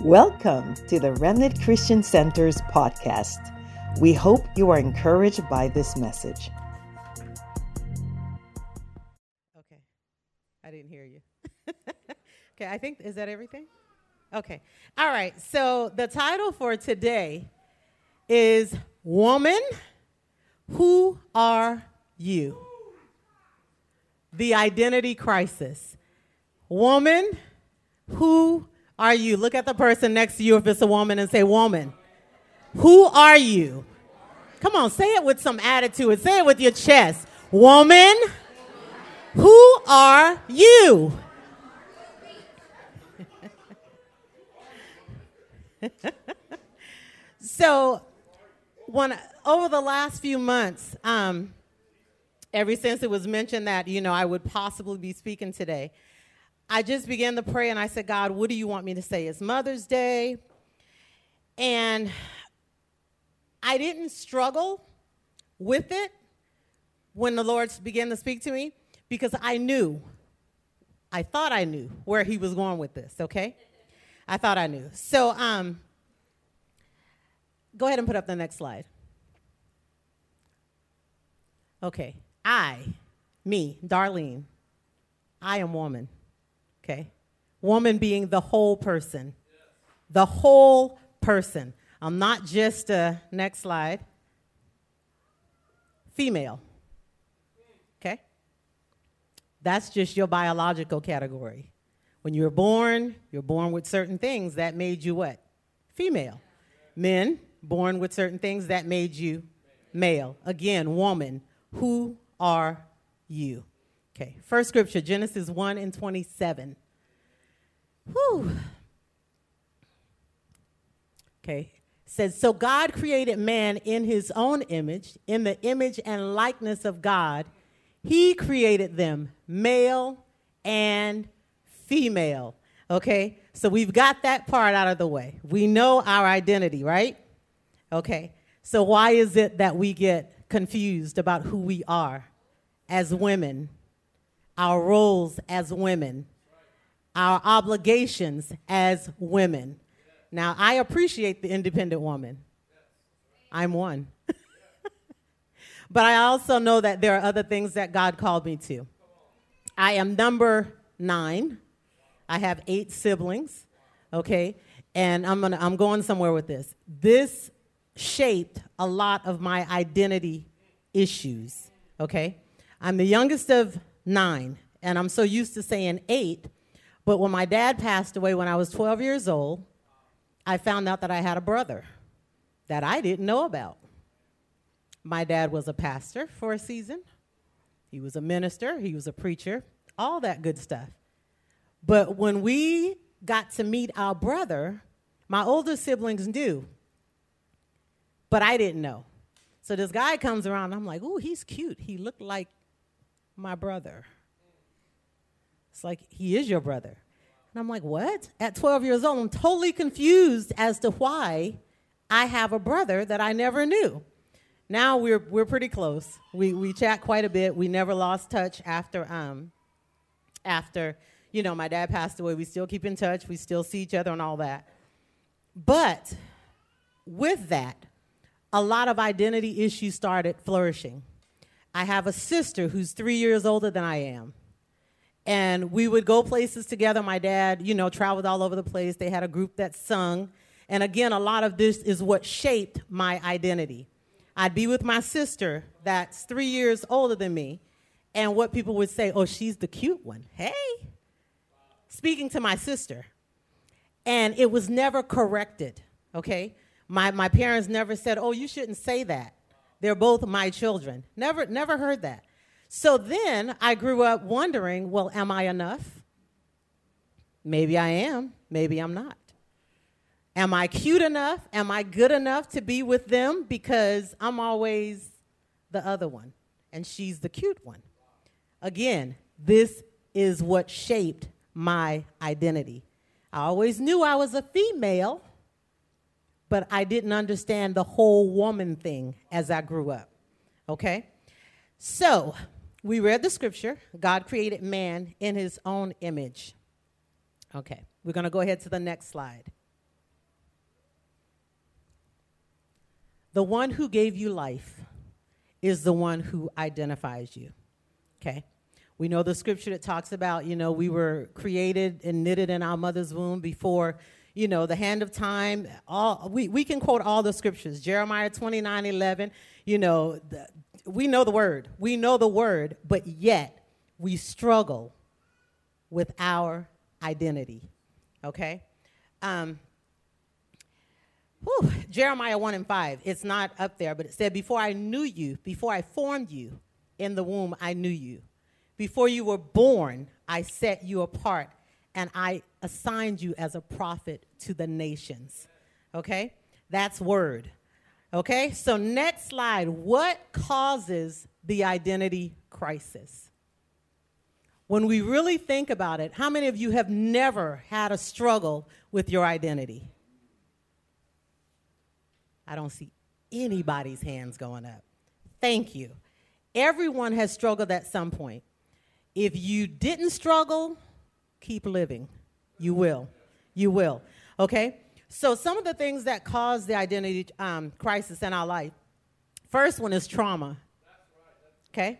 Welcome to the Remnant Christian Center's podcast. We hope you are encouraged by this message. Okay. I didn't hear you. okay, I think, is that everything? Okay. All right. So the title for today is Woman, Who Are You? The Identity Crisis. Woman, Who are you? Look at the person next to you if it's a woman and say, Woman, who are you? Come on, say it with some attitude. Say it with your chest. Woman, who are you? so, when over the last few months, um, ever since it was mentioned that you know I would possibly be speaking today, I just began to pray and I said, God, what do you want me to say? It's Mother's Day, and I didn't struggle with it when the Lord began to speak to me because I knew, I thought I knew where He was going with this. Okay, I thought I knew. So, um, go ahead and put up the next slide. Okay, I, me, Darlene, I am woman. Okay, woman being the whole person, the whole person. I'm not just a next slide. Female. Okay? That's just your biological category. When you were born, you're born with certain things that made you what? Female. Men, born with certain things that made you male. Again, woman. Who are you? Okay, first scripture, Genesis 1 and 27. Whew. Okay, says, So God created man in his own image, in the image and likeness of God. He created them, male and female. Okay, so we've got that part out of the way. We know our identity, right? Okay, so why is it that we get confused about who we are as women, our roles as women, our obligations as women? Now, I appreciate the independent woman. I'm one. but I also know that there are other things that God called me to. I am number nine. I have eight siblings, okay? And I'm, gonna, I'm going somewhere with this. This shaped a lot of my identity issues, okay? I'm the youngest of nine, and I'm so used to saying eight. But when my dad passed away when I was 12 years old, I found out that I had a brother that I didn't know about. My dad was a pastor for a season, he was a minister, he was a preacher, all that good stuff. But when we got to meet our brother, my older siblings knew, but I didn't know. So this guy comes around, I'm like, ooh, he's cute. He looked like my brother. It's like, he is your brother. And I'm like, what? At 12 years old, I'm totally confused as to why I have a brother that I never knew. Now we're, we're pretty close. We, we chat quite a bit. We never lost touch after, um, after, you know, my dad passed away. We still keep in touch. We still see each other and all that. But with that, a lot of identity issues started flourishing. I have a sister who's three years older than I am and we would go places together. My dad, you know, traveled all over the place. They had a group that sung. And again, a lot of this is what shaped my identity. I'd be with my sister that's three years older than me, and what people would say, oh, she's the cute one. Hey. Speaking to my sister. And it was never corrected, okay? My, my parents never said, oh, you shouldn't say that. They're both my children. Never, never heard that. So then I grew up wondering, well, am I enough? Maybe I am, maybe I'm not. Am I cute enough? Am I good enough to be with them? Because I'm always the other one, and she's the cute one. Again, this is what shaped my identity. I always knew I was a female, but I didn't understand the whole woman thing as I grew up. Okay? So, we read the scripture God created man in his own image. Okay, we're going to go ahead to the next slide. The one who gave you life is the one who identifies you. Okay? We know the scripture that talks about, you know, we were created and knitted in our mother's womb before you know, the hand of time. All we, we can quote all the scriptures. Jeremiah 29, 11, you know, the, we know the word. We know the word, but yet we struggle with our identity. Okay? Um, whew, Jeremiah 1 and 5, it's not up there, but it said, Before I knew you, before I formed you in the womb, I knew you. Before you were born, I set you apart and I assigned you as a prophet to the nations. Okay? That's word. Okay? So, next slide. What causes the identity crisis? When we really think about it, how many of you have never had a struggle with your identity? I don't see anybody's hands going up. Thank you. Everyone has struggled at some point. If you didn't struggle, keep living. You will. You will. Okay? So, some of the things that cause the identity um, crisis in our life first one is trauma. Okay?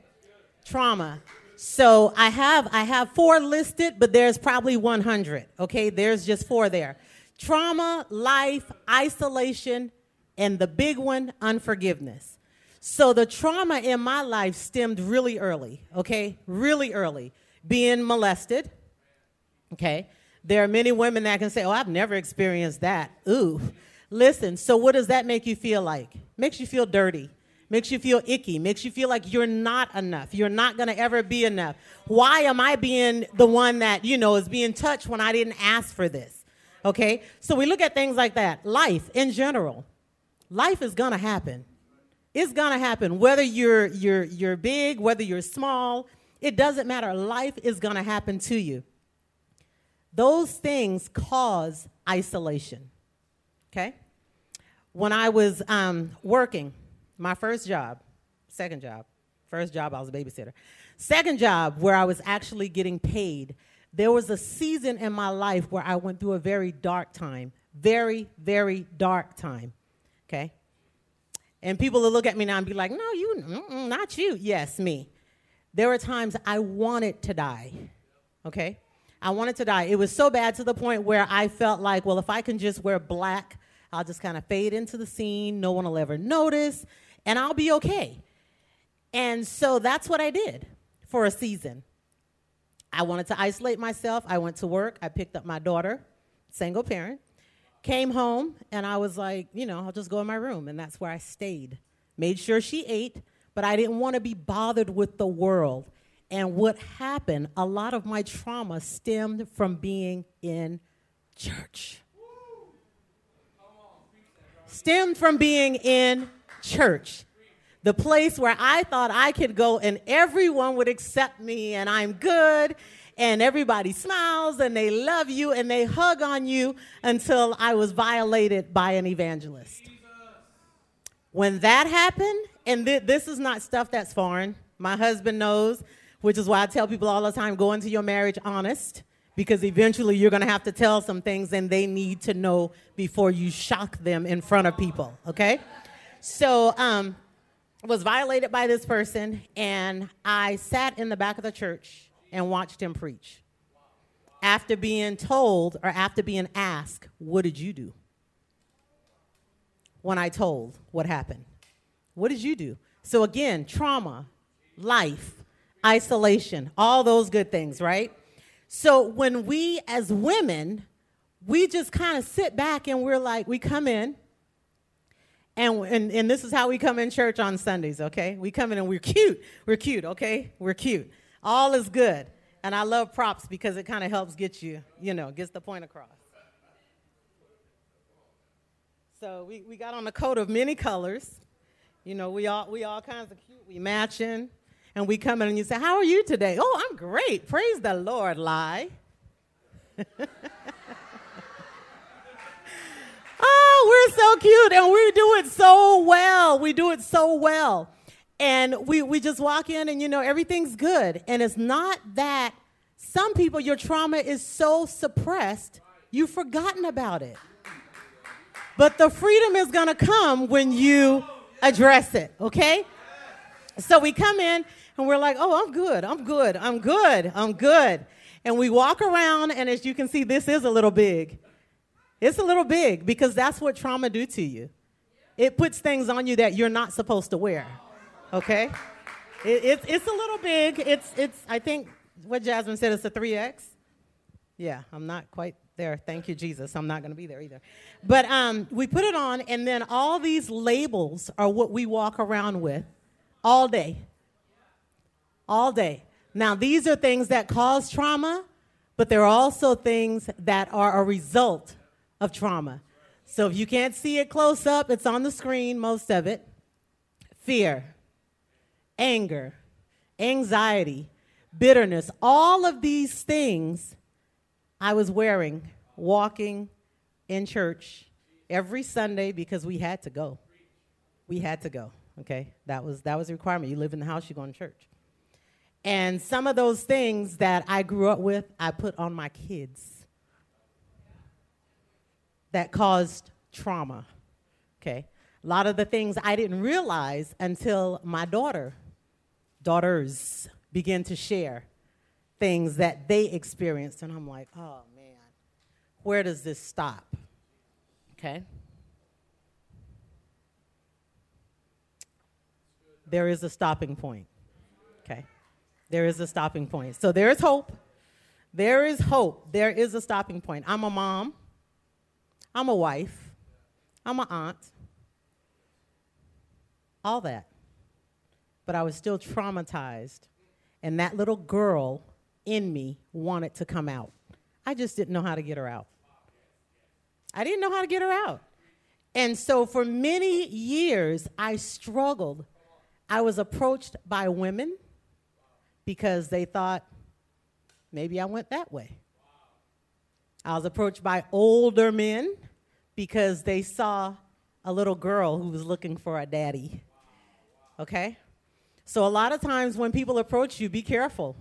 Trauma. So I have I have four listed, but there's probably 100. Okay, there's just four there. Trauma, life, isolation, and the big one, unforgiveness. So the trauma in my life stemmed really early, okay? Really early. Being molested, okay? There are many women that can say, Oh, I've never experienced that. Ooh. Listen, so what does that make you feel like? Makes you feel dirty makes you feel icky, makes you feel like you're not enough. You're not going to ever be enough. Why am I being the one that, you know, is being touched when I didn't ask for this? Okay? So we look at things like that. Life in general. Life is going to happen. It's going to happen whether you're you're you're big, whether you're small, it doesn't matter. Life is going to happen to you. Those things cause isolation. Okay? When I was um, working, my first job, second job, first job, I was a babysitter. Second job, where I was actually getting paid, there was a season in my life where I went through a very dark time. Very, very dark time. Okay? And people will look at me now and be like, no, you, not you. Yes, me. There were times I wanted to die. Okay? I wanted to die. It was so bad to the point where I felt like, well, if I can just wear black, I'll just kind of fade into the scene. No one will ever notice and I'll be okay. And so that's what I did for a season. I wanted to isolate myself. I went to work. I picked up my daughter, single parent, came home, and I was like, you know, I'll just go in my room. And that's where I stayed. Made sure she ate, but I didn't want to be bothered with the world. And what happened, a lot of my trauma stemmed from being in church. Stemmed from being in church, the place where I thought I could go and everyone would accept me and I'm good and everybody smiles and they love you and they hug on you until I was violated by an evangelist. When that happened, and th- this is not stuff that's foreign, my husband knows, which is why I tell people all the time go into your marriage honest because eventually you're going to have to tell some things and they need to know before you shock them in front of people, okay? So, um, was violated by this person, and I sat in the back of the church and watched him preach. After being told or after being asked, What did you do? When I told what happened, what did you do? So, again, trauma, life, isolation, all those good things, right? So, when we as women, we just kind of sit back and we're like, we come in, and, and, and this is how we come in church on Sundays, okay? We come in and we're cute. We're cute, okay? We're cute. All is good. And I love props because it kind of helps get you, you know, gets the point across. So we, we got on a coat of many colors. You know, we all, we all kinds of cute. We matching. And we come in and you say, How are you today? Oh, I'm great. Praise the Lord, lie. Oh, we're so cute and we do it so well. We do it so well. And we, we just walk in and, you know, everything's good. And it's not that some people, your trauma is so suppressed, you've forgotten about it. But the freedom is to come when you address it, okay? So we come in and we're like, oh, I'm good, I'm good, I'm good, I'm good. And we walk around, and as you can see, this is a little big. It's a little big because that's what trauma do to you. It puts things on you that you're not supposed to wear. Okay? It, it's, it's a little big. It's, it's, I think what Jasmine said is a 3X. Yeah, I'm not quite there. Thank you, Jesus. I'm not going to be there either. But um, we put it on, and then all these labels are what we walk around with all day. All day. Now, these are things that cause trauma, but they're also things that are a result of trauma. So if you can't see it close up, it's on the screen, most of it. Fear, anger, anxiety, bitterness, all of these things I was wearing walking in church every Sunday because we had to go. We had to go, okay? That was that was a requirement. You live in the house, you go to church. And some of those things that I grew up with, I put on my kids that caused trauma. Okay? A lot of the things I didn't realize until my daughter, daughters, began to share things that they experienced. And I'm like, oh man, where does this stop? Okay? There is a stopping point. Okay? There is a stopping point. So there is hope. There is hope. There is a stopping point. I'm a mom. I'm a wife, I'm an aunt, all that. But I was still traumatized, and that little girl in me wanted to come out. I just didn't know how to get her out. I didn't know how to get her out. And so for many years, I struggled. I was approached by women because they thought maybe I went that way. I was approached by older men because they saw a little girl who was looking for a daddy. Okay? So, a lot of times when people approach you, be careful.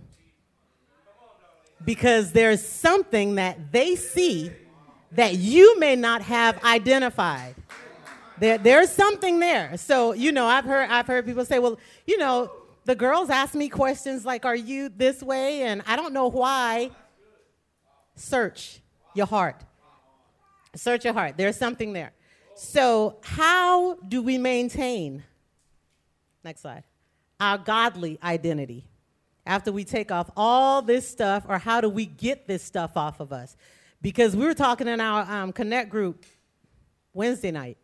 Because there's something that they see that you may not have identified. There, there's something there. So, you know, I've heard, I've heard people say, well, you know, the girls ask me questions like, are you this way? And I don't know why. Search your heart. Search your heart. There's something there. So, how do we maintain? Next slide. Our godly identity after we take off all this stuff, or how do we get this stuff off of us? Because we were talking in our um, Connect group Wednesday night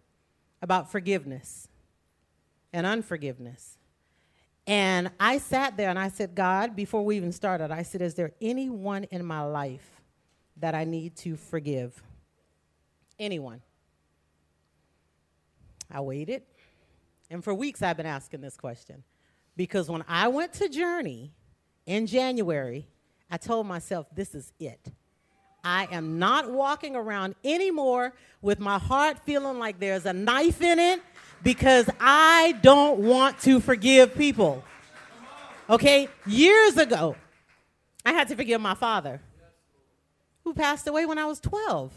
about forgiveness and unforgiveness. And I sat there and I said, God, before we even started, I said, Is there anyone in my life that I need to forgive? Anyone? I waited. And for weeks, I've been asking this question. Because when I went to Journey in January, I told myself, this is it. I am not walking around anymore with my heart feeling like there's a knife in it because I don't want to forgive people. Okay? Years ago, I had to forgive my father who passed away when I was 12.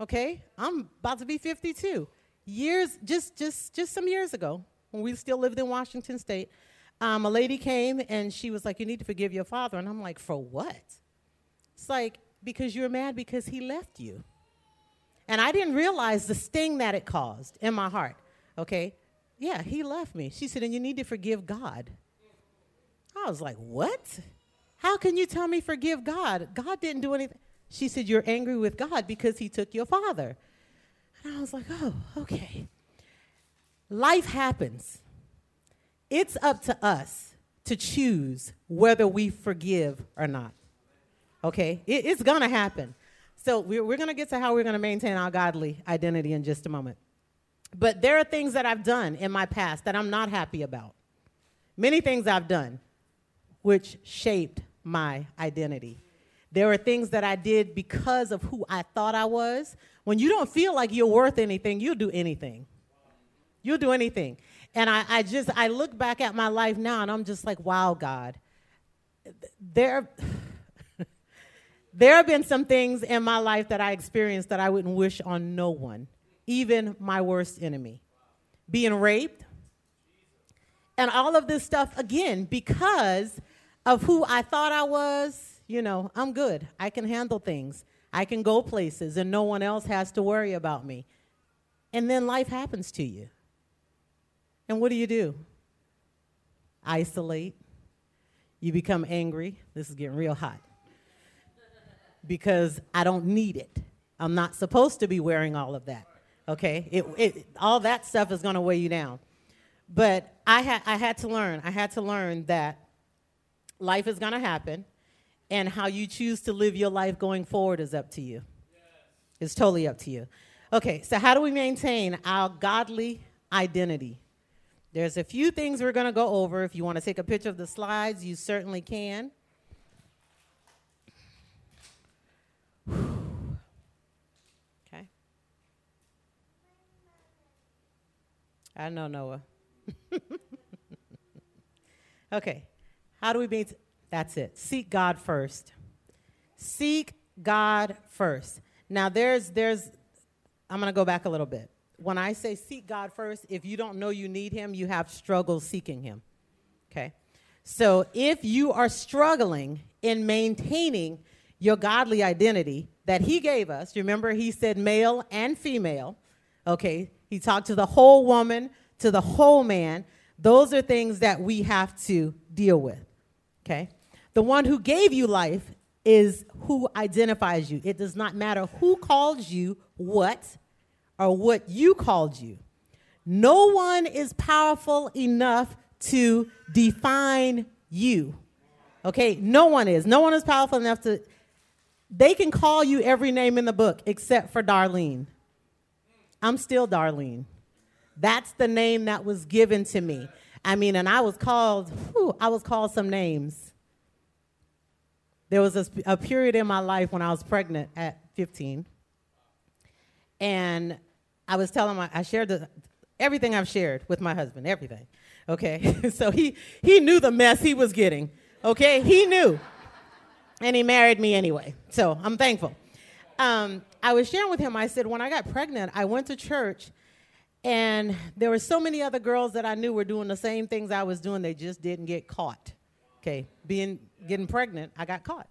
Okay? I'm about to be 52. Years, just, just, just some years ago, when we still lived in Washington State, um, a lady came and she was like, You need to forgive your father. And I'm like, For what? It's like, Because you're mad because he left you. And I didn't realize the sting that it caused in my heart. Okay? Yeah, he left me. She said, And you need to forgive God. I was like, What? How can you tell me forgive God? God didn't do anything. She said, You're angry with God because he took your father. And I was like, Oh, okay. Life happens. It's up to us to choose whether we forgive or not. Okay? It, it's to happen. So we're, we're to get to how we're to maintain our godly identity in just a moment. But there are things that I've done in my past that I'm not happy about. Many things I've done which shaped my identity. There are things that I did because of who I thought I was. When you don't feel like you're worth anything, you'll do anything. You'll do anything. And I, I just, I look back at my life now and I'm just like, wow, God. There, there have been some things in my life that I experienced that I wouldn't wish on no one. Even my worst enemy. Being raped, and all of this stuff again because of who I thought I was. You know, I'm good. I can handle things. I can go places, and no one else has to worry about me. And then life happens to you. And what do you do? Isolate. You become angry. This is getting real hot. Because I don't need it. I'm not supposed to be wearing all of that. Okay? It, it, all that stuff is going to weigh you down. But I, had I had to learn. I had to learn that life is going to happen, and how you choose to live your life going forward is up to you. Yes. It's totally up to you. Okay, so how do we maintain our godly identity? There's a few things we're going to go over. If you want to take a picture of the slides, you certainly can. Okay. I know, Noah. okay. How do we meet? That's it. Seek God first. Seek God first. Now there's there's I'm going to go back a little bit. When I say seek God first, if you don't know you need him, you have struggles seeking him. Okay? So if you are struggling in maintaining your godly identity that he gave us, remember he said male and female, okay? He talked to the whole woman, to the whole man. Those are things that we have to deal with. Okay? The one who gave you life is who identifies you. It does not matter who called you what or what you called you. No one is powerful enough to define you. Okay? No one is. No one is powerful enough to. They can call you every name in the book except for Darlene. I'm still Darlene. That's the name that was given to me. I mean, and I was called, whew, I was called some names. There was a, a period in my life when I was pregnant at 15. And I was telling my, I shared the, everything I've shared with my husband, everything. Okay. so he, he knew the mess he was getting. Okay. He knew. And he married me anyway. So I'm thankful. Um, I was sharing with him, I said, when I got pregnant, I went to church and there were so many other girls that I knew were doing the same things I was doing. They just didn't get caught. Okay, being getting pregnant, I got caught.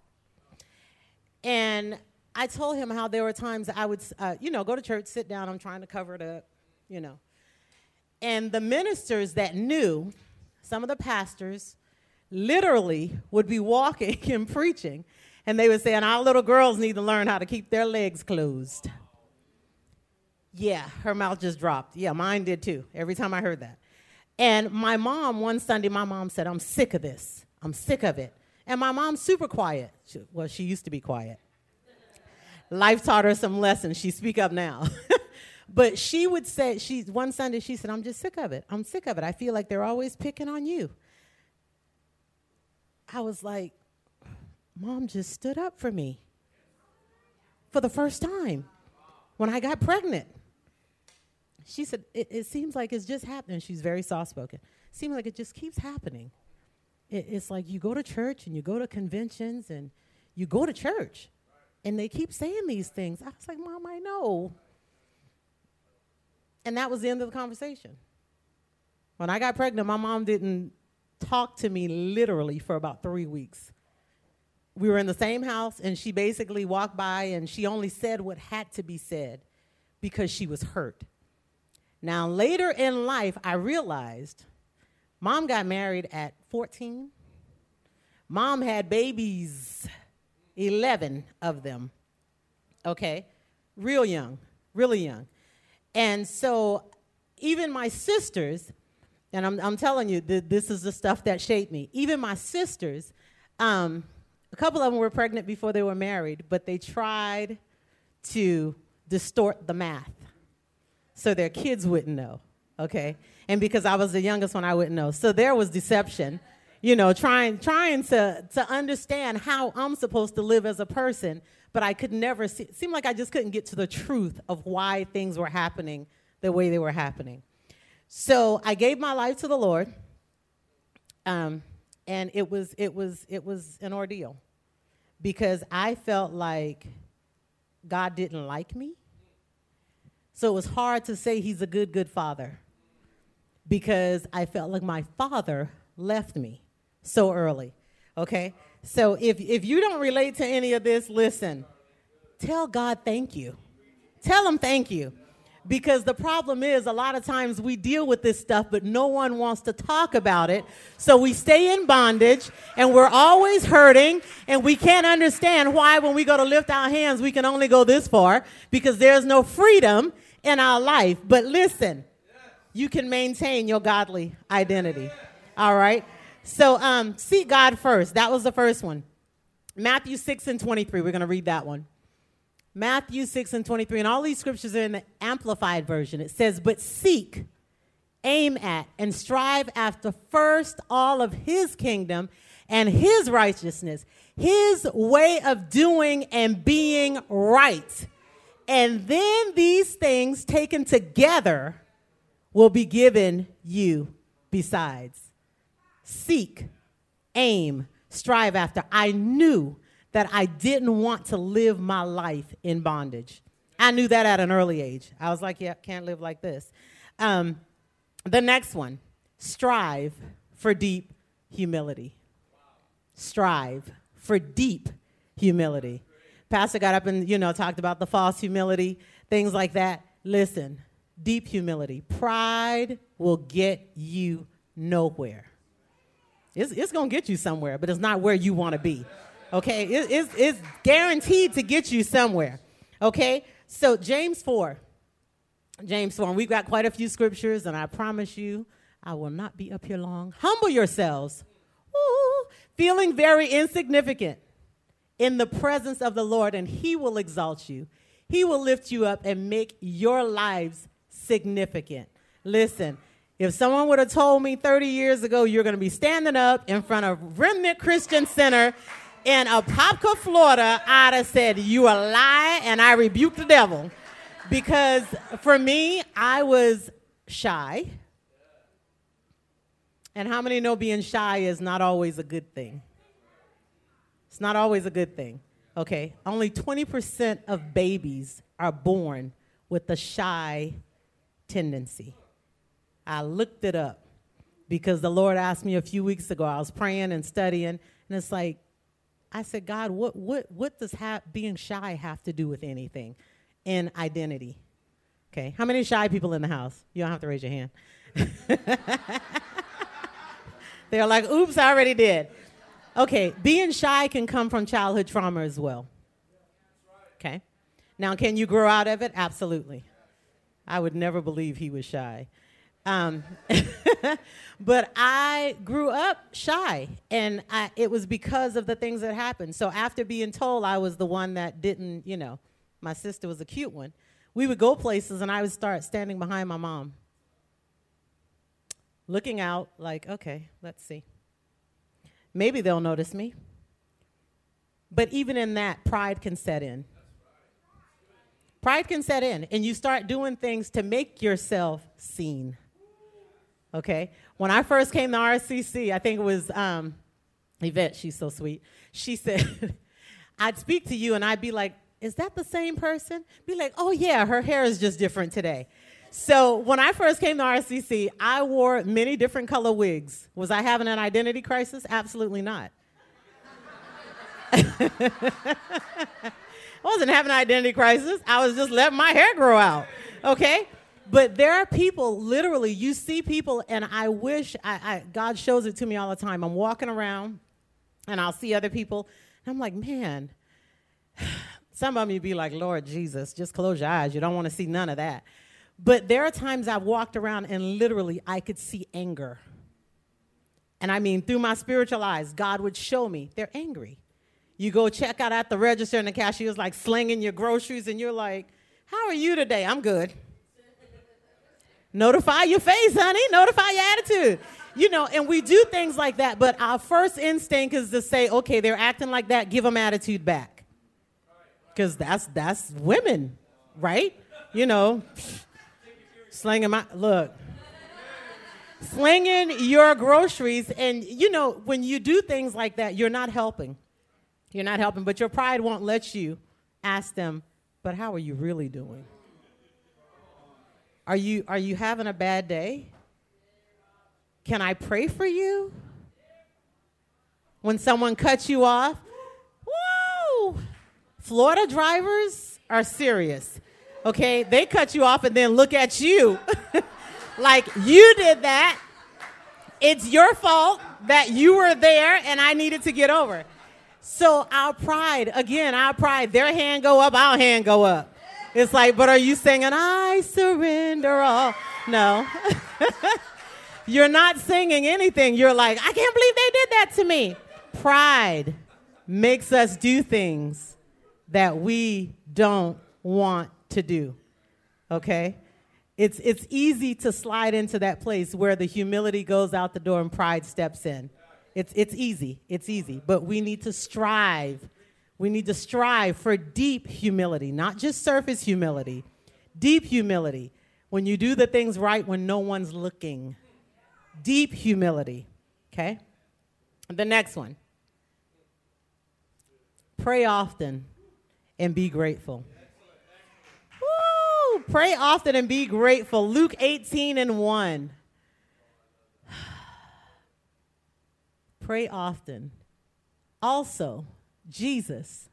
And I told him how there were times I would, uh, you know, go to church, sit down. I'm trying to cover it up, you know. And the ministers that knew, some of the pastors, literally would be walking and preaching, and they were saying, our little girls need to learn how to keep their legs closed." Yeah, her mouth just dropped. Yeah, mine did too, every time I heard that. And my mom, one Sunday, my mom said, I'm sick of this. I'm sick of it. And my mom's super quiet. She, well, she used to be quiet. Life taught her some lessons. She speak up now. but she would say, she, one Sunday, she said, I'm just sick of it. I'm sick of it. I feel like they're always picking on you. I was like, Mom just stood up for me for the first time when I got pregnant she said, it, it seems like it's just happening. She's very soft spoken. Seems like it just keeps happening. It, it's like you go to church and you go to conventions and you go to church and they keep saying these things. I was like, Mom, I know. And that was the end of the conversation. When I got pregnant, my mom didn't talk to me literally for about three weeks. We were in the same house, and she basically walked by and she only said what had to be said because she was hurt. Now, later in life, I realized mom got married at 14. Mom had babies, 11 of them. Okay? Real young, really young. And so, even my sisters, and I'm, I'm telling you, th- this is the stuff that shaped me. Even my sisters, um, a couple of them were pregnant before they were married, but they tried to distort the math so their kids wouldn't know, okay? And because I was the youngest one, I wouldn't know. So there was deception, you know, trying, trying to, to understand how I'm supposed to live as a person, but I could never see, it seemed like I just couldn't get to the truth of why things were happening the way they were happening. So I gave my life to the Lord, um, and it was, it, was, it was an ordeal because I felt like God didn't like me So it was hard to say he's a good, good father because I felt like my father left me so early. Okay? So if, if you don't relate to any of this, listen, tell God thank you. Tell him thank you. Because the problem is, a lot of times we deal with this stuff, but no one wants to talk about it. So we stay in bondage and we're always hurting, and we can't understand why, when we go to lift our hands, we can only go this far because there's no freedom in our life. But listen, you can maintain your godly identity. All right? So um, seek God first. That was the first one. Matthew 6 and 23. We're going to read that one. Matthew 6 and 23. And all these scriptures are in the Amplified Version. It says, But seek, aim at, and strive after first all of his kingdom and his righteousness, his way of doing and being right. And then these things taken together will be given you besides. Seek, aim, strive after. I knew that I didn't want to live my life in bondage. I knew that at an early age. I was like, yeah, can't live like this. Um, the next one strive for deep humility. Strive for deep humility. Pastor got up and, you know, talked about the false humility, things like that. Listen, deep humility. Pride will get you nowhere. It's, it's going to get you somewhere, but it's not where you want to be. Okay, it, it's, it's guaranteed to get you somewhere. Okay, so James 4. James 4. we've got quite a few scriptures, and I promise you, I will not be up here long. Humble yourselves, Ooh, feeling very insignificant in the presence of the Lord, and He will exalt you. He will lift you up and make your lives significant. Listen, if someone would have told me 30 years ago you're going to be standing up in front of Remnant Christian Center in Apopka, Florida, I'd have said, You a lie, and I rebuke the devil. Because for me, I was shy. And how many know being shy is not always a good thing? It's not always a good thing. Okay, only 20% of babies are born with a shy tendency. I looked it up because the Lord asked me a few weeks ago. I was praying and studying, and it's like I said, God, what, what, what does ha- being shy have to do with anything in identity? Okay, how many shy people in the house? You don't have to raise your hand. They're like, oops, I already did. Okay, being shy can come from childhood trauma as well. Okay, now can you grow out of it? Absolutely. I would never believe he was shy. Um, but I grew up shy, and I, it was because of the things that happened. So after being told I was the one that didn't, you know, my sister was a cute one, we would go places, and I would start standing behind my mom, looking out, like, okay, let's see. Maybe they'll notice me. But even in that, pride can set in. Pride can set in, and you start doing things to make yourself seen okay? When I first came to RCC, I think it was um, Yvette, she's so sweet. She said, I'd speak to you and I'd be like, is that the same person? Be like, oh yeah, her hair is just different today. So when I first came to RCC, I wore many different color wigs. Was I having an identity crisis? Absolutely not. I wasn't having an identity crisis. I was just letting my hair grow out. Okay? But there are people, literally, you see people, and I wish I, I, God shows it to me all the time. I'm walking around and I'll see other people, and I'm like, man, some of you be like, Lord Jesus, just close your eyes. You don't want to see none of that. But there are times I've walked around and literally I could see anger. And I mean, through my spiritual eyes, God would show me they're angry. You go check out at the register, and the cashier's like slinging your groceries, and you're like, How are you today? I'm good. Notify your face, honey. Notify your attitude. You know, and we do things like that, but our first instinct is to say, okay, they're acting like that, give them attitude back. Because that's that's women, right? You know, slinging my look. Slinging your groceries, and you know, when you do things like that, you're not helping. You're not helping, but your pride won't let you ask them, but how are you really doing? Are you, are you having a bad day? Can I pray for you? When someone cuts you off, whoa! Florida drivers are serious. Okay, they cut you off and then look at you like you did that. It's your fault that you were there and I needed to get over. So our pride, again, our pride, their hand go up, our hand go up. It's like, but are you singing, I surrender all? No. You're not singing anything. You're like, I can't believe they did that to me. Pride makes us do things that we don't want to do. Okay? It's, it's easy to slide into that place where the humility goes out the door and pride steps in. It's, it's easy. It's easy. But we need to strive we need to strive for deep humility, not just surface humility, deep humility. When you do the things right when no one's looking, deep humility. Okay? The next one pray often and be grateful. Woo! Pray often and be grateful. Luke 18 and 1. Pray often. Also, Jesus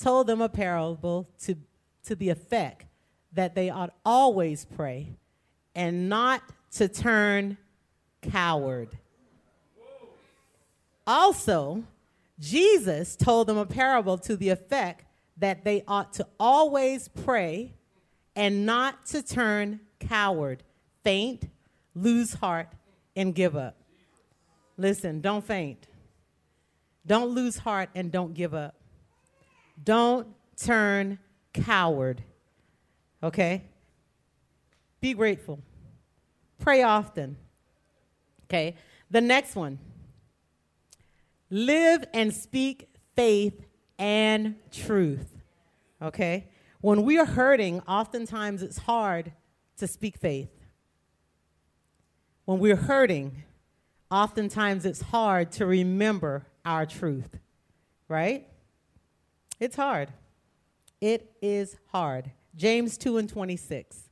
told them a parable to, to the effect that they ought always pray and not to turn coward. Also, Jesus told them a parable to the effect that they ought to always pray and not to turn coward, faint, lose heart, and give up. Listen, don't faint. Don't lose heart and don't give up. Don't turn coward. Okay? Be grateful. Pray often. Okay? The next one live and speak faith and truth. Okay? When we are hurting, oftentimes it's hard to speak faith. When we're hurting, oftentimes it's hard to remember our truth, right? It's hard. It is hard. James 2 and 26.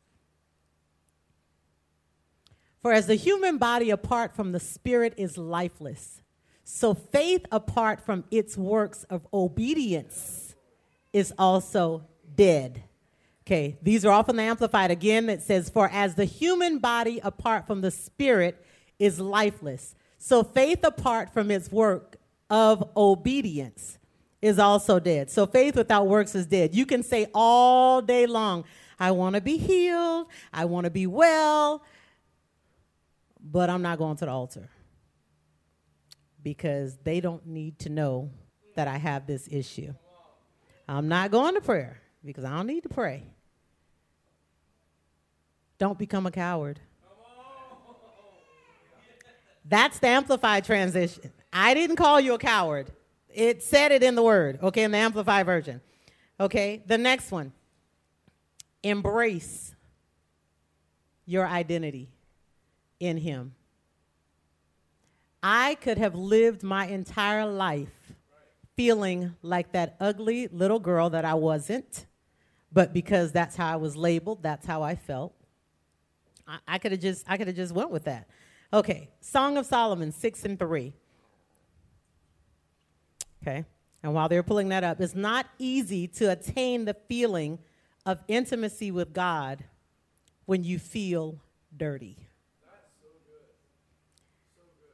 For as the human body apart from the spirit is lifeless, so faith apart from its works of obedience is also dead. Okay, these are often amplified again. It says, For as the human body apart from the spirit is lifeless, so faith apart from its work of obedience is also dead. So faith without works is dead. You can say all day long, I want to be healed, I want to be well, but I'm not going to the altar because they don't need to know that I have this issue. I'm not going to prayer because I don't need to pray. Don't become a coward. That's the amplified transition. I didn't call you a coward. It said it in the word, okay, in the amplified version. Okay, the next one. Embrace your identity in Him. I could have lived my entire life feeling like that ugly little girl that I wasn't, but because that's how I was labeled, that's how I felt. I, I could have just I could have just went with that. Okay, Song of Solomon 6 and 3. Okay, and while they're pulling that up, it's not easy to attain the feeling of intimacy with God when you feel dirty.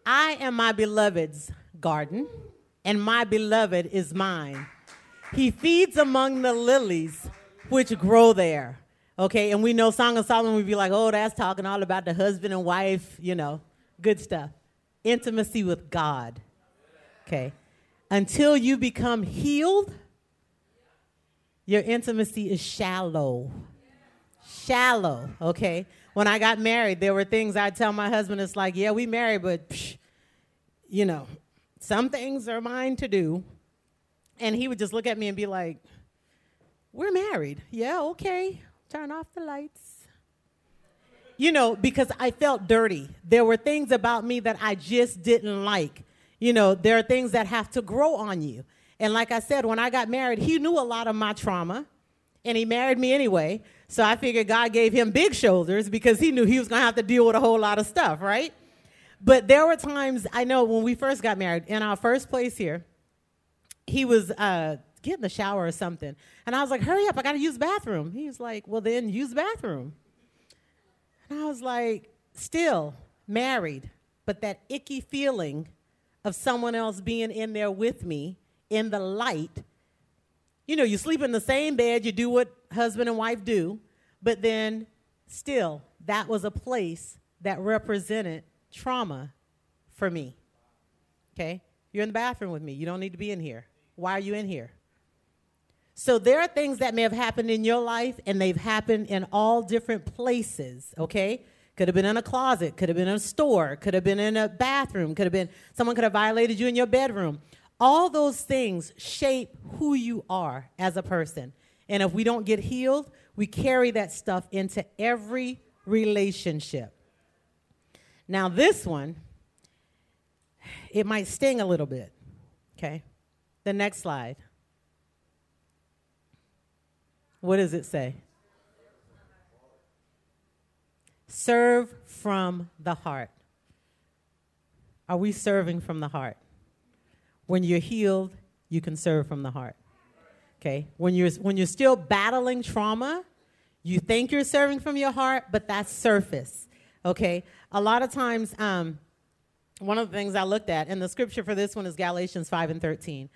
I am my beloved's garden, and my beloved is mine. He feeds among the lilies which grow there. Okay, and we know Song of Solomon, we'd be like, oh, that's talking all about the husband and wife, you know, good stuff. Intimacy with God. Okay. Until you become healed, your intimacy is shallow. Shallow, okay? When I got married, there were things I'd tell my husband, it's like, yeah, we married, but, psh, you know, some things are mine to do. And he would just look at me and be like, we're married. Yeah, okay turn off the lights. You know, because I felt dirty. There were things about me that I just didn't like. You know, there are things that have to grow on you. And like I said, when I got married, he knew a lot of my trauma. and he married me anyway. So I figured God gave him big shoulders because he knew he was going to have to deal with a whole lot of stuff, right? But there were times, I know when we first got married, in our first place here, he was uh, getting the shower or something. And I was like, hurry up, I got to use the bathroom. He was like, well, then use the bathroom. And I was like, still married, but that icky feeling of someone else being in there with me in the light. You know, you sleep in the same bed, you do what husband and wife do, but then still, that was a place that represented trauma for me. Okay? You're in the bathroom with me. You don't need to be in here. Why are you in here? So there are things that may have happened in your life, and they've happened in all different places, okay? Could have been in a closet, could have been in a store, could have been in a bathroom, could have been someone could have violated you in your bedroom. All those things shape who you are as a person. And if we don't get healed, we carry that stuff into every relationship. Now, this one, it might sting a little bit. Okay? The next slide. What does it say? Serve from the heart. Are we serving from the heart? When you're healed, you can serve from the heart. Okay? When you're when you're still battling trauma, you think you're serving from your heart, but that's surface. Okay? A lot of times, um, one of the things I looked at, and the scripture for this one is Galatians 5 and 13.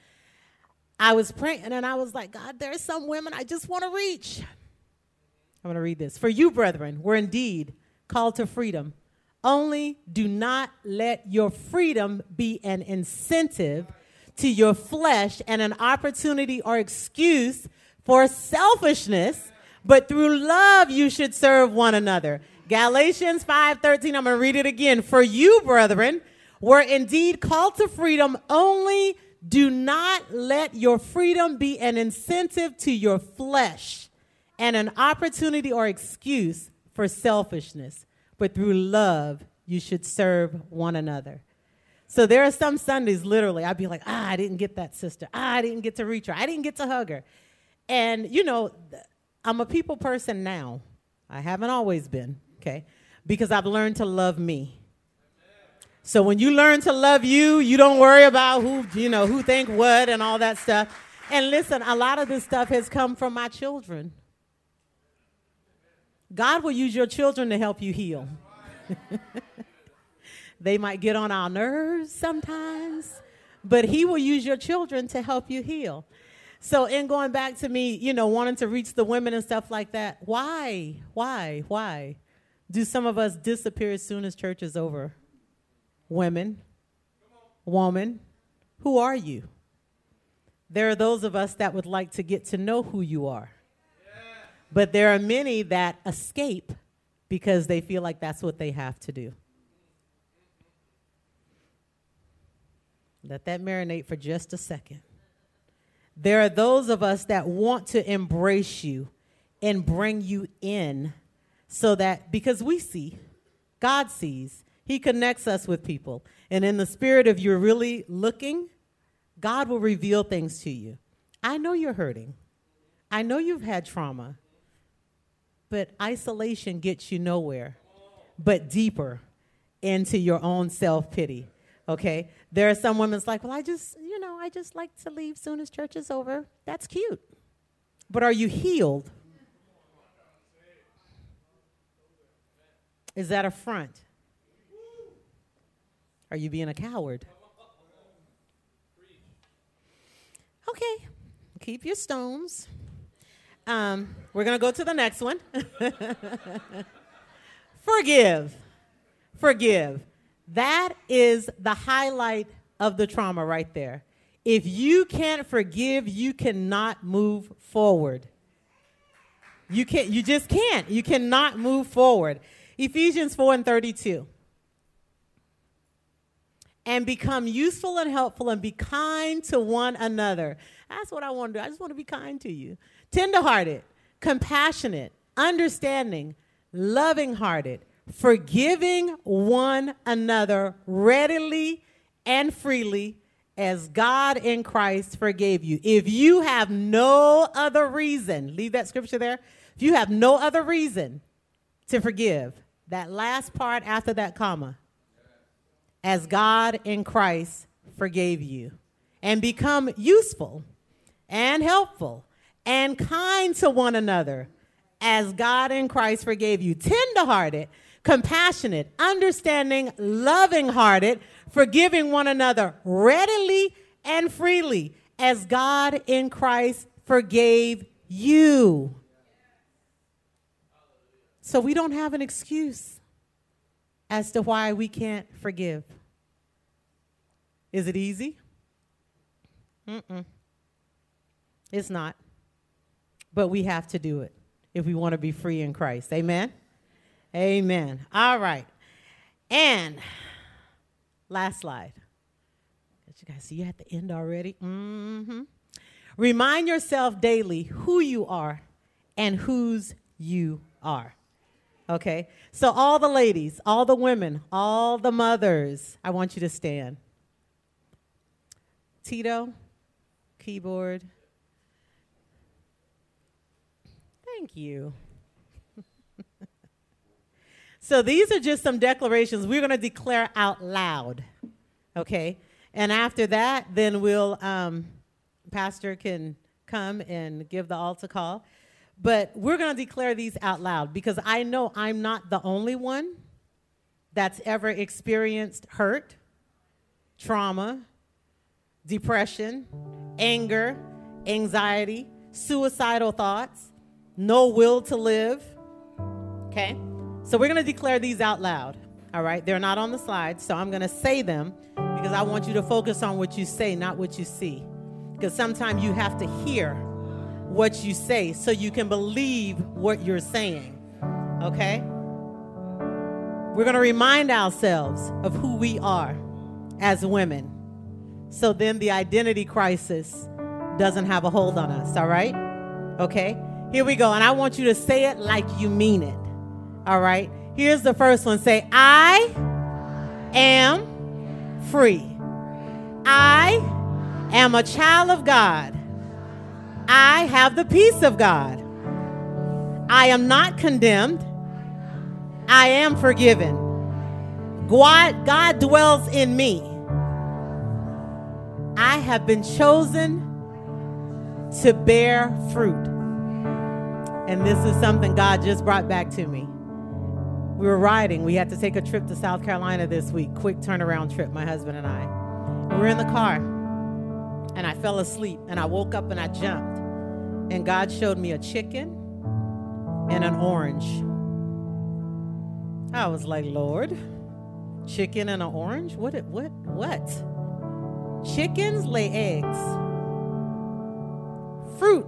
I was praying and I was like, God, there's some women I just want to reach. I'm going to read this. For you, brethren, were indeed called to freedom. Only do not let your freedom be an incentive to your flesh and an opportunity or excuse for selfishness, but through love you should serve one another. Galatians 5:13 I'm going to read it again. For you, brethren, were indeed called to freedom only do not let your freedom be an incentive to your flesh and an opportunity or excuse for selfishness, but through love, you should serve one another. So there are some Sundays, literally, I'd be like, ah, I didn't get that sister. Ah, I didn't get to reach her. I didn't get to hug her. And, you know, I'm a people person now. I haven't always been, okay? Because I've learned to love me. So when you learn to love you, you don't worry about who, you know, who think what and all that stuff. And listen, a lot of this stuff has come from my children. God will use your children to help you heal. they might get on our nerves sometimes, but He will use your children to help you heal. So, in going back to me, you know, wanting to reach the women and stuff like that, why, why, why do some of us disappear as soon as church is over? women, woman, who are you? There are those of us that would like to get to know who you are. But there are many that escape because they feel like that's what they have to do. Let that marinate for just a second. There are those of us that want to embrace you and bring you in so that because we see, God sees, he connects us with people. And in the spirit of you're really looking, God will reveal things to you. I know you're hurting. I know you've had trauma. But isolation gets you nowhere, but deeper into your own self pity. Okay? There are some women's like, well, I just, you know, I just like to leave soon as church is over. That's cute. But are you healed? Is that a front? Are you being a coward? Okay, keep your stones. Um, we're going to go to the next one. Forgive. Forgive. That is the highlight of the trauma right there. If you can't forgive, you cannot move forward. You can't you just can't. You cannot move forward. Ephesians 4 and 32 and become useful and helpful and be kind to one another. That's what I want to do. I just want to be kind to you. Tenderhearted, compassionate, understanding, loving hearted, forgiving one another readily and freely as God in Christ forgave you. If you have no other reason, leave that scripture there. If you have no other reason to forgive, that last part after that comma, as God in Christ forgave you, and become useful and helpful and kind to one another as God in Christ forgave you, tenderhearted, compassionate, understanding, loving hearted, forgiving one another readily and freely as God in Christ forgave you. So we don't have an excuse as to why we can't forgive. Is it easy? Mm-mm. It's not. But we have to do it if we want to be free in Christ. Amen? Amen. All right. And last slide. You guys see you at the end already? Mm-hmm. Remind yourself daily who you are and whose you are. Okay? So, all the ladies, all the women, all the mothers, I want you to stand. Tito, keyboard. Thank you. so, these are just some declarations we're going to declare out loud. Okay? And after that, then we'll, um, Pastor can come and give the altar call. But we're going to declare these out loud because I know I'm not the only one that's ever experienced hurt, trauma, depression, anger, anxiety, suicidal thoughts, no will to live. Okay? So we're going to declare these out loud. All right? They're not on the slide, so I'm going to say them because I want you to focus on what you say, not what you see. Because sometimes you have to hear what you say so you can believe what you're saying. Okay? We're going to remind ourselves of who we are as women. So then the identity crisis doesn't have a hold on us, all right? Okay? Here we go. And I want you to say it like you mean it. All right? Here's the first one say, I am free. I am a child of God. I have the peace of God. I am not condemned. I am forgiven. God, God dwells in me. I have been chosen to bear fruit. And this is something God just brought back to me. We were riding. We had to take a trip to South Carolina this week, quick turnaround trip, my husband and I. We were in the car, and I fell asleep, and I woke up and I jumped and God showed me a chicken and an orange. I was like, Lord, chicken and an orange? What? What? What? Chickens lay eggs. Fruit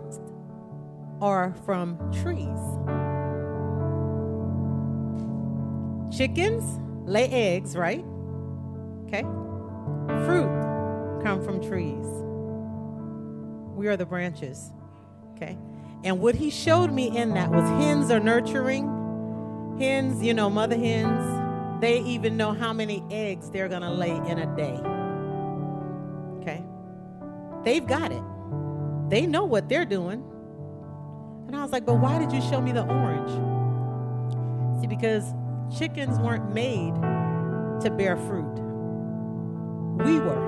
are from trees. Chickens lay eggs, right? Okay. Fruit come from trees. We are the branches. Okay. And what he showed me in that was hens are nurturing. Hens, you know, mother hens, they even know how many eggs they're going to lay in a day. Okay. They've got it. They know what they're doing. And I was like, but why did you show me the orange? See, because chickens weren't made to bear fruit. We were.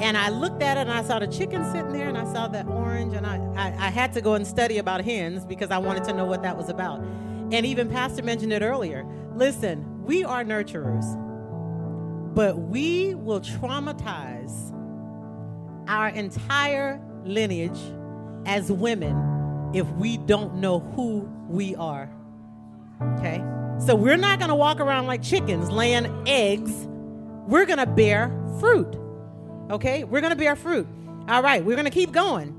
And I looked at it and I saw the chicken sitting there and I saw that orange and I, I, I, had to go and study about hens because I wanted to know what that was about. And even Pastor mentioned it earlier. Listen, we are nurturers, but we will traumatize our entire lineage as women if we don't know who we are. Okay? So we're not going to walk around like chickens laying eggs. We're going to bear fruit. Okay? We're going to bear fruit. All right, we're going to keep going.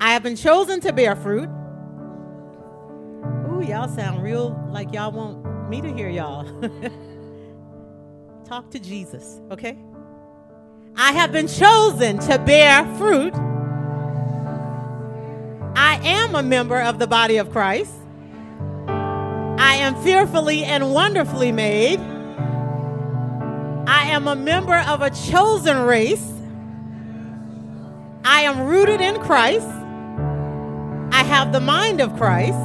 I have been chosen to bear fruit. Ooh, y'all sound real like y'all want me to hear y'all. Talk to Jesus, okay? I have been chosen to bear fruit. I am a member of the body of Christ. I am fearfully and wonderfully made. I am a member of a chosen race. I am rooted in Christ. I have the mind of Christ.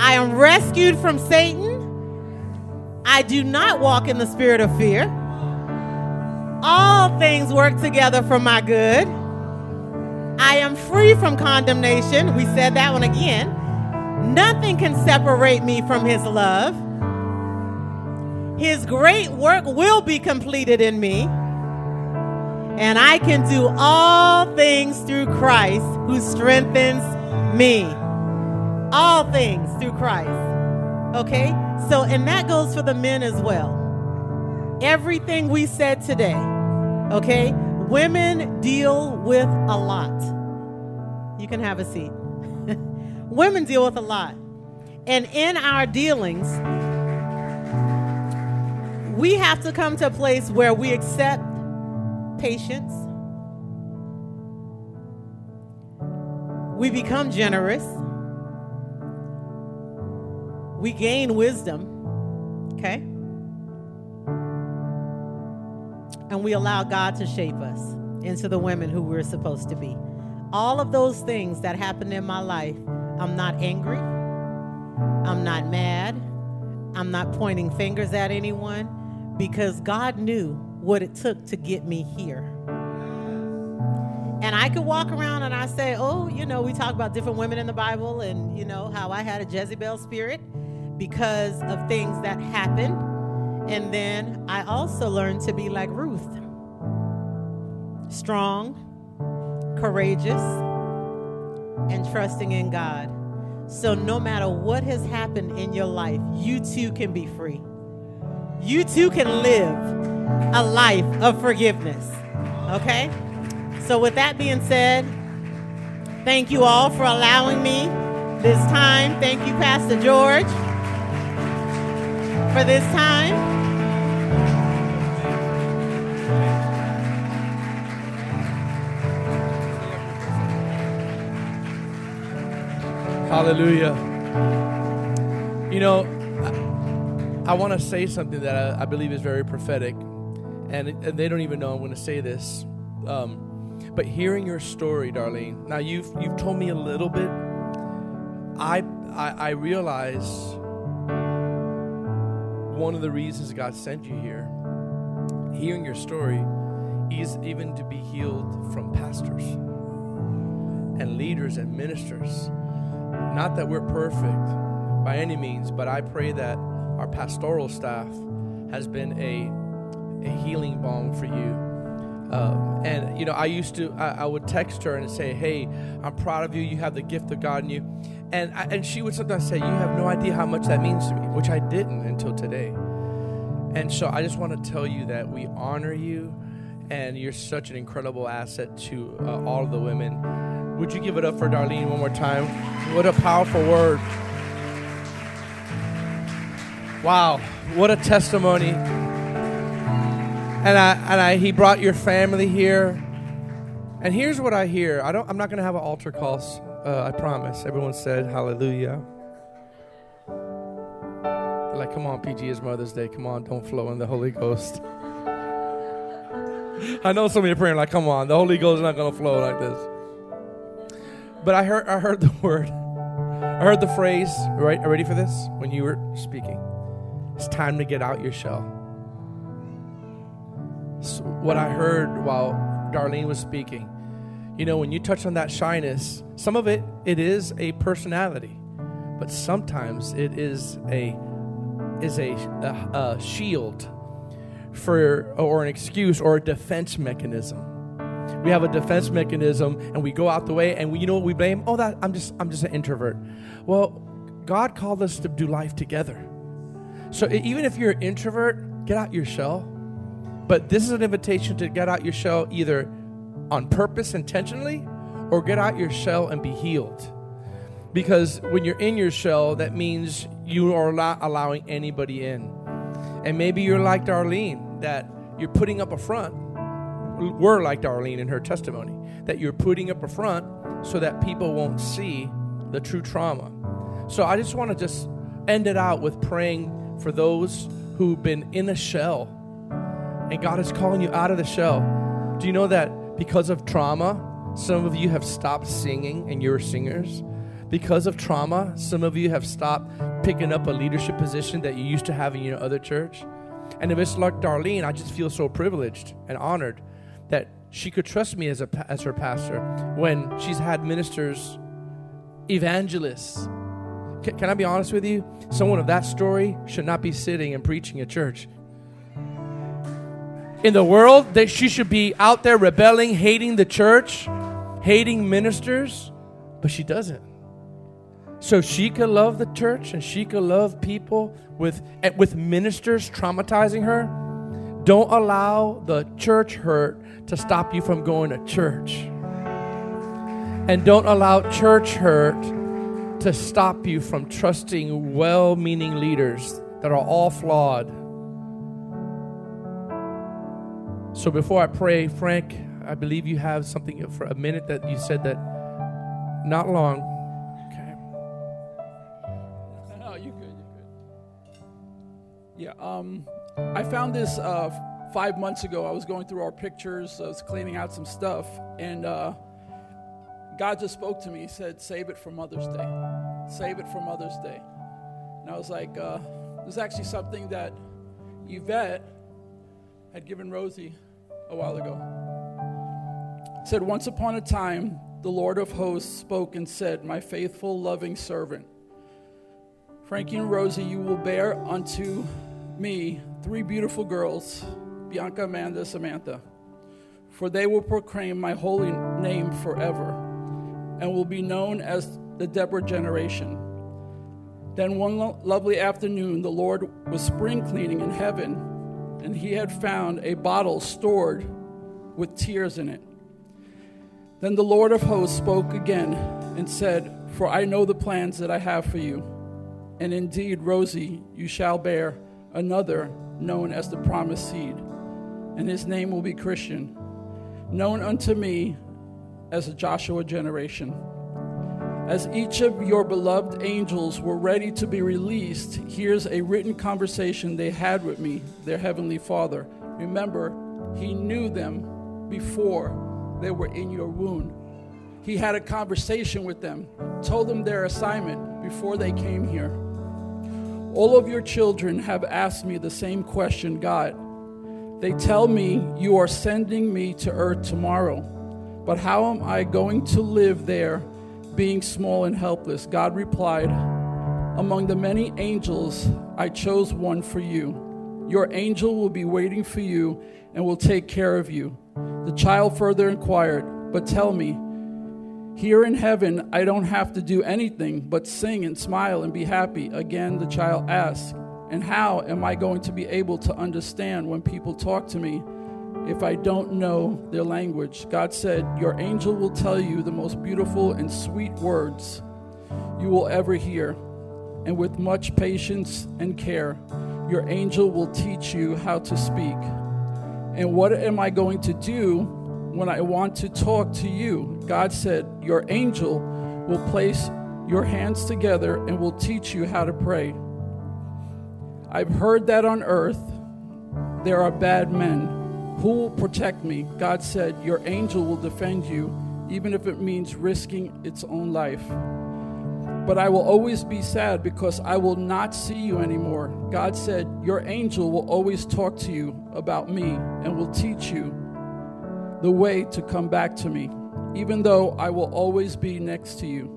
I am rescued from Satan. I do not walk in the spirit of fear. All things work together for my good. I am free from condemnation. We said that one again. Nothing can separate me from his love. His great work will be completed in me. And I can do all things through Christ who strengthens me. All things through Christ. Okay? So, and that goes for the men as well. Everything we said today, okay? Women deal with a lot. You can have a seat. Women deal with a lot. And in our dealings, we have to come to a place where we accept patience. We become generous. We gain wisdom. Okay? And we allow God to shape us into the women who we're supposed to be. All of those things that happened in my life, I'm not angry. I'm not mad. I'm not pointing fingers at anyone because God knew what it took to get me here. And I could walk around and I say, oh, you know, we talk about different women in the Bible and, you know, how I had a Jezebel spirit because of things that happened. And then I also learned to be like Ruth strong, courageous, and trusting in God. So no matter what has happened in your life, you too can be free. You too can live a life of forgiveness. Okay? So, with that being said, thank you all for allowing me this time. Thank you, Pastor George, for this time. Hallelujah. You know, I, I want to say something that I, I, believe is very prophetic, and, and they don't even know I'm going to say this. Um, but hearing your story, Darlene, now you've you've told me a little bit. I I, I realize one of the reasons God sent you here. Hearing your story is even to be healed from pastors and leaders and ministers not that we're perfect by any means, but I pray that our pastoral staff has been a, a healing balm for you. Uh, and you know, I used to, I, I, would text her and say, "Hey, I'm proud of you. You have the gift of God in you," and I, and she would sometimes say, "You have no idea how much that means to me," which I didn't until today. And so I just want to tell you that we honor you, and you're such an incredible asset to uh, all of the women would you give it up for Darlene one more time? What a powerful word. Wow, what a testimony. And I and I he brought your family here. And here's what I hear. I don't I'm not going to have an altar call. Uh, I promise. Everyone said hallelujah. They're like, come on, PG is Mother's Day. Come on, don't flow in the Holy Ghost. I know some of you are praying like, come on, the Holy Ghost is not going to flow like this. But I heard, I heard the word. I heard the phrase. Right, are ready for this? When you were speaking, it's time to get out your shell. So what I heard while Darlene was speaking, you know, when you touch on that shyness, some of it it is a personality, but sometimes it is a is a, a, a shield for or an excuse or a defense mechanism we have a defense mechanism and we go out the way and we, you know what we blame? Oh, that I'm just I'm just an introvert. Well, God called us to do life together. So even if you're an introvert, get out your shell. But this is an invitation to get out your shell either on purpose intentionally or get out your shell and be healed. Because when you're in your shell, that means you are not allowing anybody in. And maybe you're like Darlene, that you're putting up a front were like Darlene in her testimony, that you're putting up a front so that people won't see the true trauma. So I just want to just end it out with praying for those who've been in a shell And God is calling you out of the shell. Do you know that because of trauma, some of you have stopped singing and you're singers? Because of trauma, some of you have stopped picking up a leadership position that you used to have in your other church. And if it's like Darlene, I just feel so privileged and honored that she could trust me as, a, as her pastor when she's had ministers, evangelists. Can, can I be honest with you? Someone of that story should not be sitting and preaching at church. In the world, that she should be out there rebelling, hating the church, hating ministers, but she doesn't. So she could love the church and she could love people with, eh, with ministers traumatizing her. Don't allow the church hurt to stop you from going to church. And don't allow church hurt to stop you from trusting well meaning leaders that are all flawed. So before I pray, Frank, I believe you have something for a minute that you said that not long. Yeah, um, I found this uh, five months ago. I was going through our pictures, I was cleaning out some stuff, and uh, God just spoke to me. He said, Save it for Mother's Day. Save it for Mother's Day. And I was like, uh, This is actually something that Yvette had given Rosie a while ago. Said, Once upon a time, the Lord of hosts spoke and said, My faithful, loving servant. Frankie and Rosie, you will bear unto me three beautiful girls Bianca, Amanda, Samantha. For they will proclaim my holy name forever and will be known as the Deborah generation. Then one lo- lovely afternoon, the Lord was spring cleaning in heaven, and he had found a bottle stored with tears in it. Then the Lord of hosts spoke again and said, For I know the plans that I have for you. And indeed, Rosie, you shall bear another known as the promised seed and his name will be Christian, known unto me as a Joshua generation. As each of your beloved angels were ready to be released, here's a written conversation they had with me, their heavenly Father. Remember, He knew them before they were in your womb. He had a conversation with them, told them their assignment before they came here. All of your children have asked me the same question God they tell me, You are sending me to earth tomorrow. But how am I going to live there being small and helpless? God replied, Among the many angels, I chose one for you. Your angel will be waiting for you and will take care of you. The child further inquired, But tell me, here in heaven, I don't have to do anything but sing and smile and be happy. Again, the child asked, and how am I going to be able to understand when people talk to me if I don't know their language? God said, Your angel will tell you the most beautiful and sweet words you will ever hear. And with much patience and care, your angel will teach you how to speak. And what am I going to do when I want to talk to you? God said, Your angel will place your hands together and will teach you how to pray. I've heard that on earth there are bad men. Who will protect me? God said, Your angel will defend you, even if it means risking its own life. But I will always be sad because I will not see you anymore. God said, Your angel will always talk to you about me and will teach you the way to come back to me, even though I will always be next to you.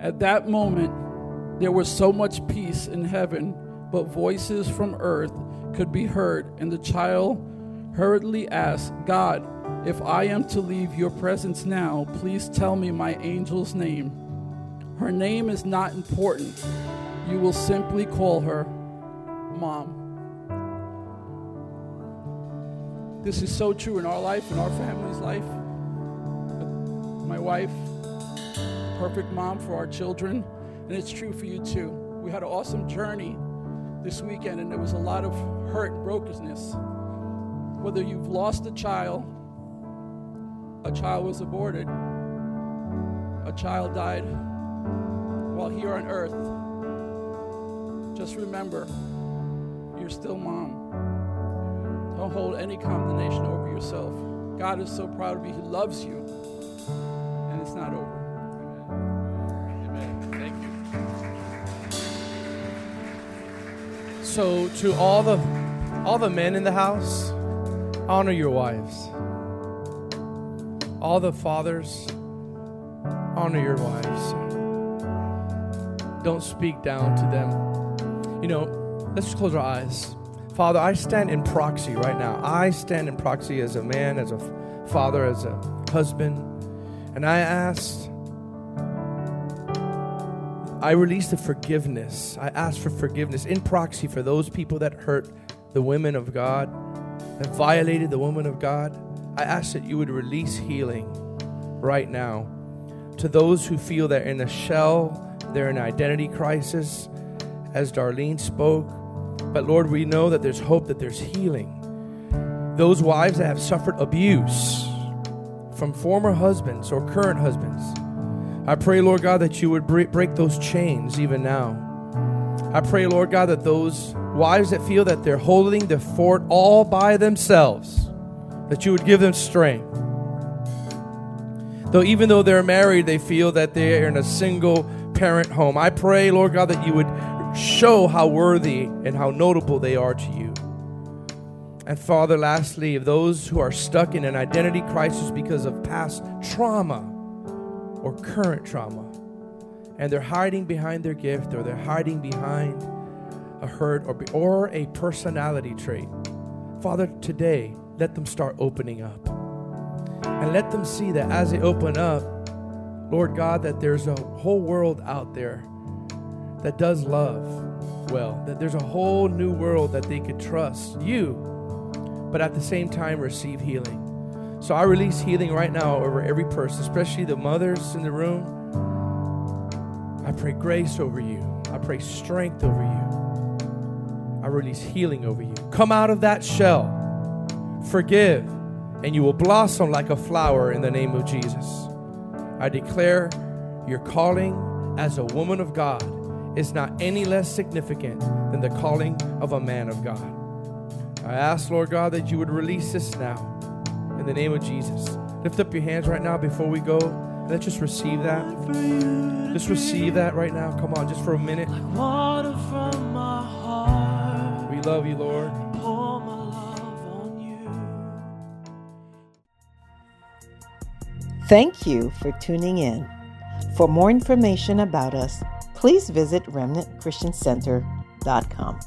At that moment, there was so much peace in heaven but voices from earth could be heard, and the child hurriedly asked, God, if I am to leave your presence now, please tell me my angel's name. Her name is not important. You will simply call her Mom. This is so true in our life, in our family's life. My wife, perfect mom for our children, and it's true for you too. We had an awesome journey this weekend, and there was a lot of hurt and brokenness. Whether you've lost a child, a child was aborted, a child died while here on earth, just remember you're still mom. Don't hold any condemnation over yourself. God is so proud of you. He loves you. And it's not over. Amen. Thank you. So to all the all the men in the house, honor your wives. All the fathers, honor your wives. Don't speak down to them. You know, let's just close our eyes. Father, I stand in proxy right now. I stand in proxy as a man, as a father, as a husband. And I asked, I release the forgiveness. I ask for forgiveness in proxy for those people that hurt the women of God, that violated the woman of God. I ask that you would release healing right now to those who feel they're in a shell, they're in an identity crisis, as Darlene spoke. But Lord, we know that there's hope, that there's healing. Those wives that have suffered abuse from former husbands or current husbands, I pray, Lord God, that you would break those chains even now. I pray, Lord God, that those wives that feel that they're holding the fort all by themselves, that you would give them strength. Though even though they're married, they feel that they're in a single parent home. I pray, Lord God, that you would show how worthy and how notable they are to you. And Father, lastly, of those who are stuck in an identity crisis because of past trauma or current trauma, and they're hiding behind their gift or they're hiding behind a hurt or, or a personality trait. Father, today, let them start opening up. And let them see that as they open up, Lord God, that there's a whole world out there that does love well, that there's a whole new world that they could trust you, but at the same time receive healing. So I release healing right now over every person, especially the mothers in the room. I pray grace over you. I pray strength over you. I release healing over you. Come out of that shell. Forgive, and you will blossom like a flower in the name of Jesus. I declare your calling as a woman of God is not any less significant than the calling of a man of God. I ask, Lord God, that you would release this now in the name of Jesus. Lift up your hands right now before we go. Let's just receive that. Just receive that right now. Come on, just for a minute We love you, Lord. Thank you for tuning in. For more information about us, please visit remnantchristiancenter.com.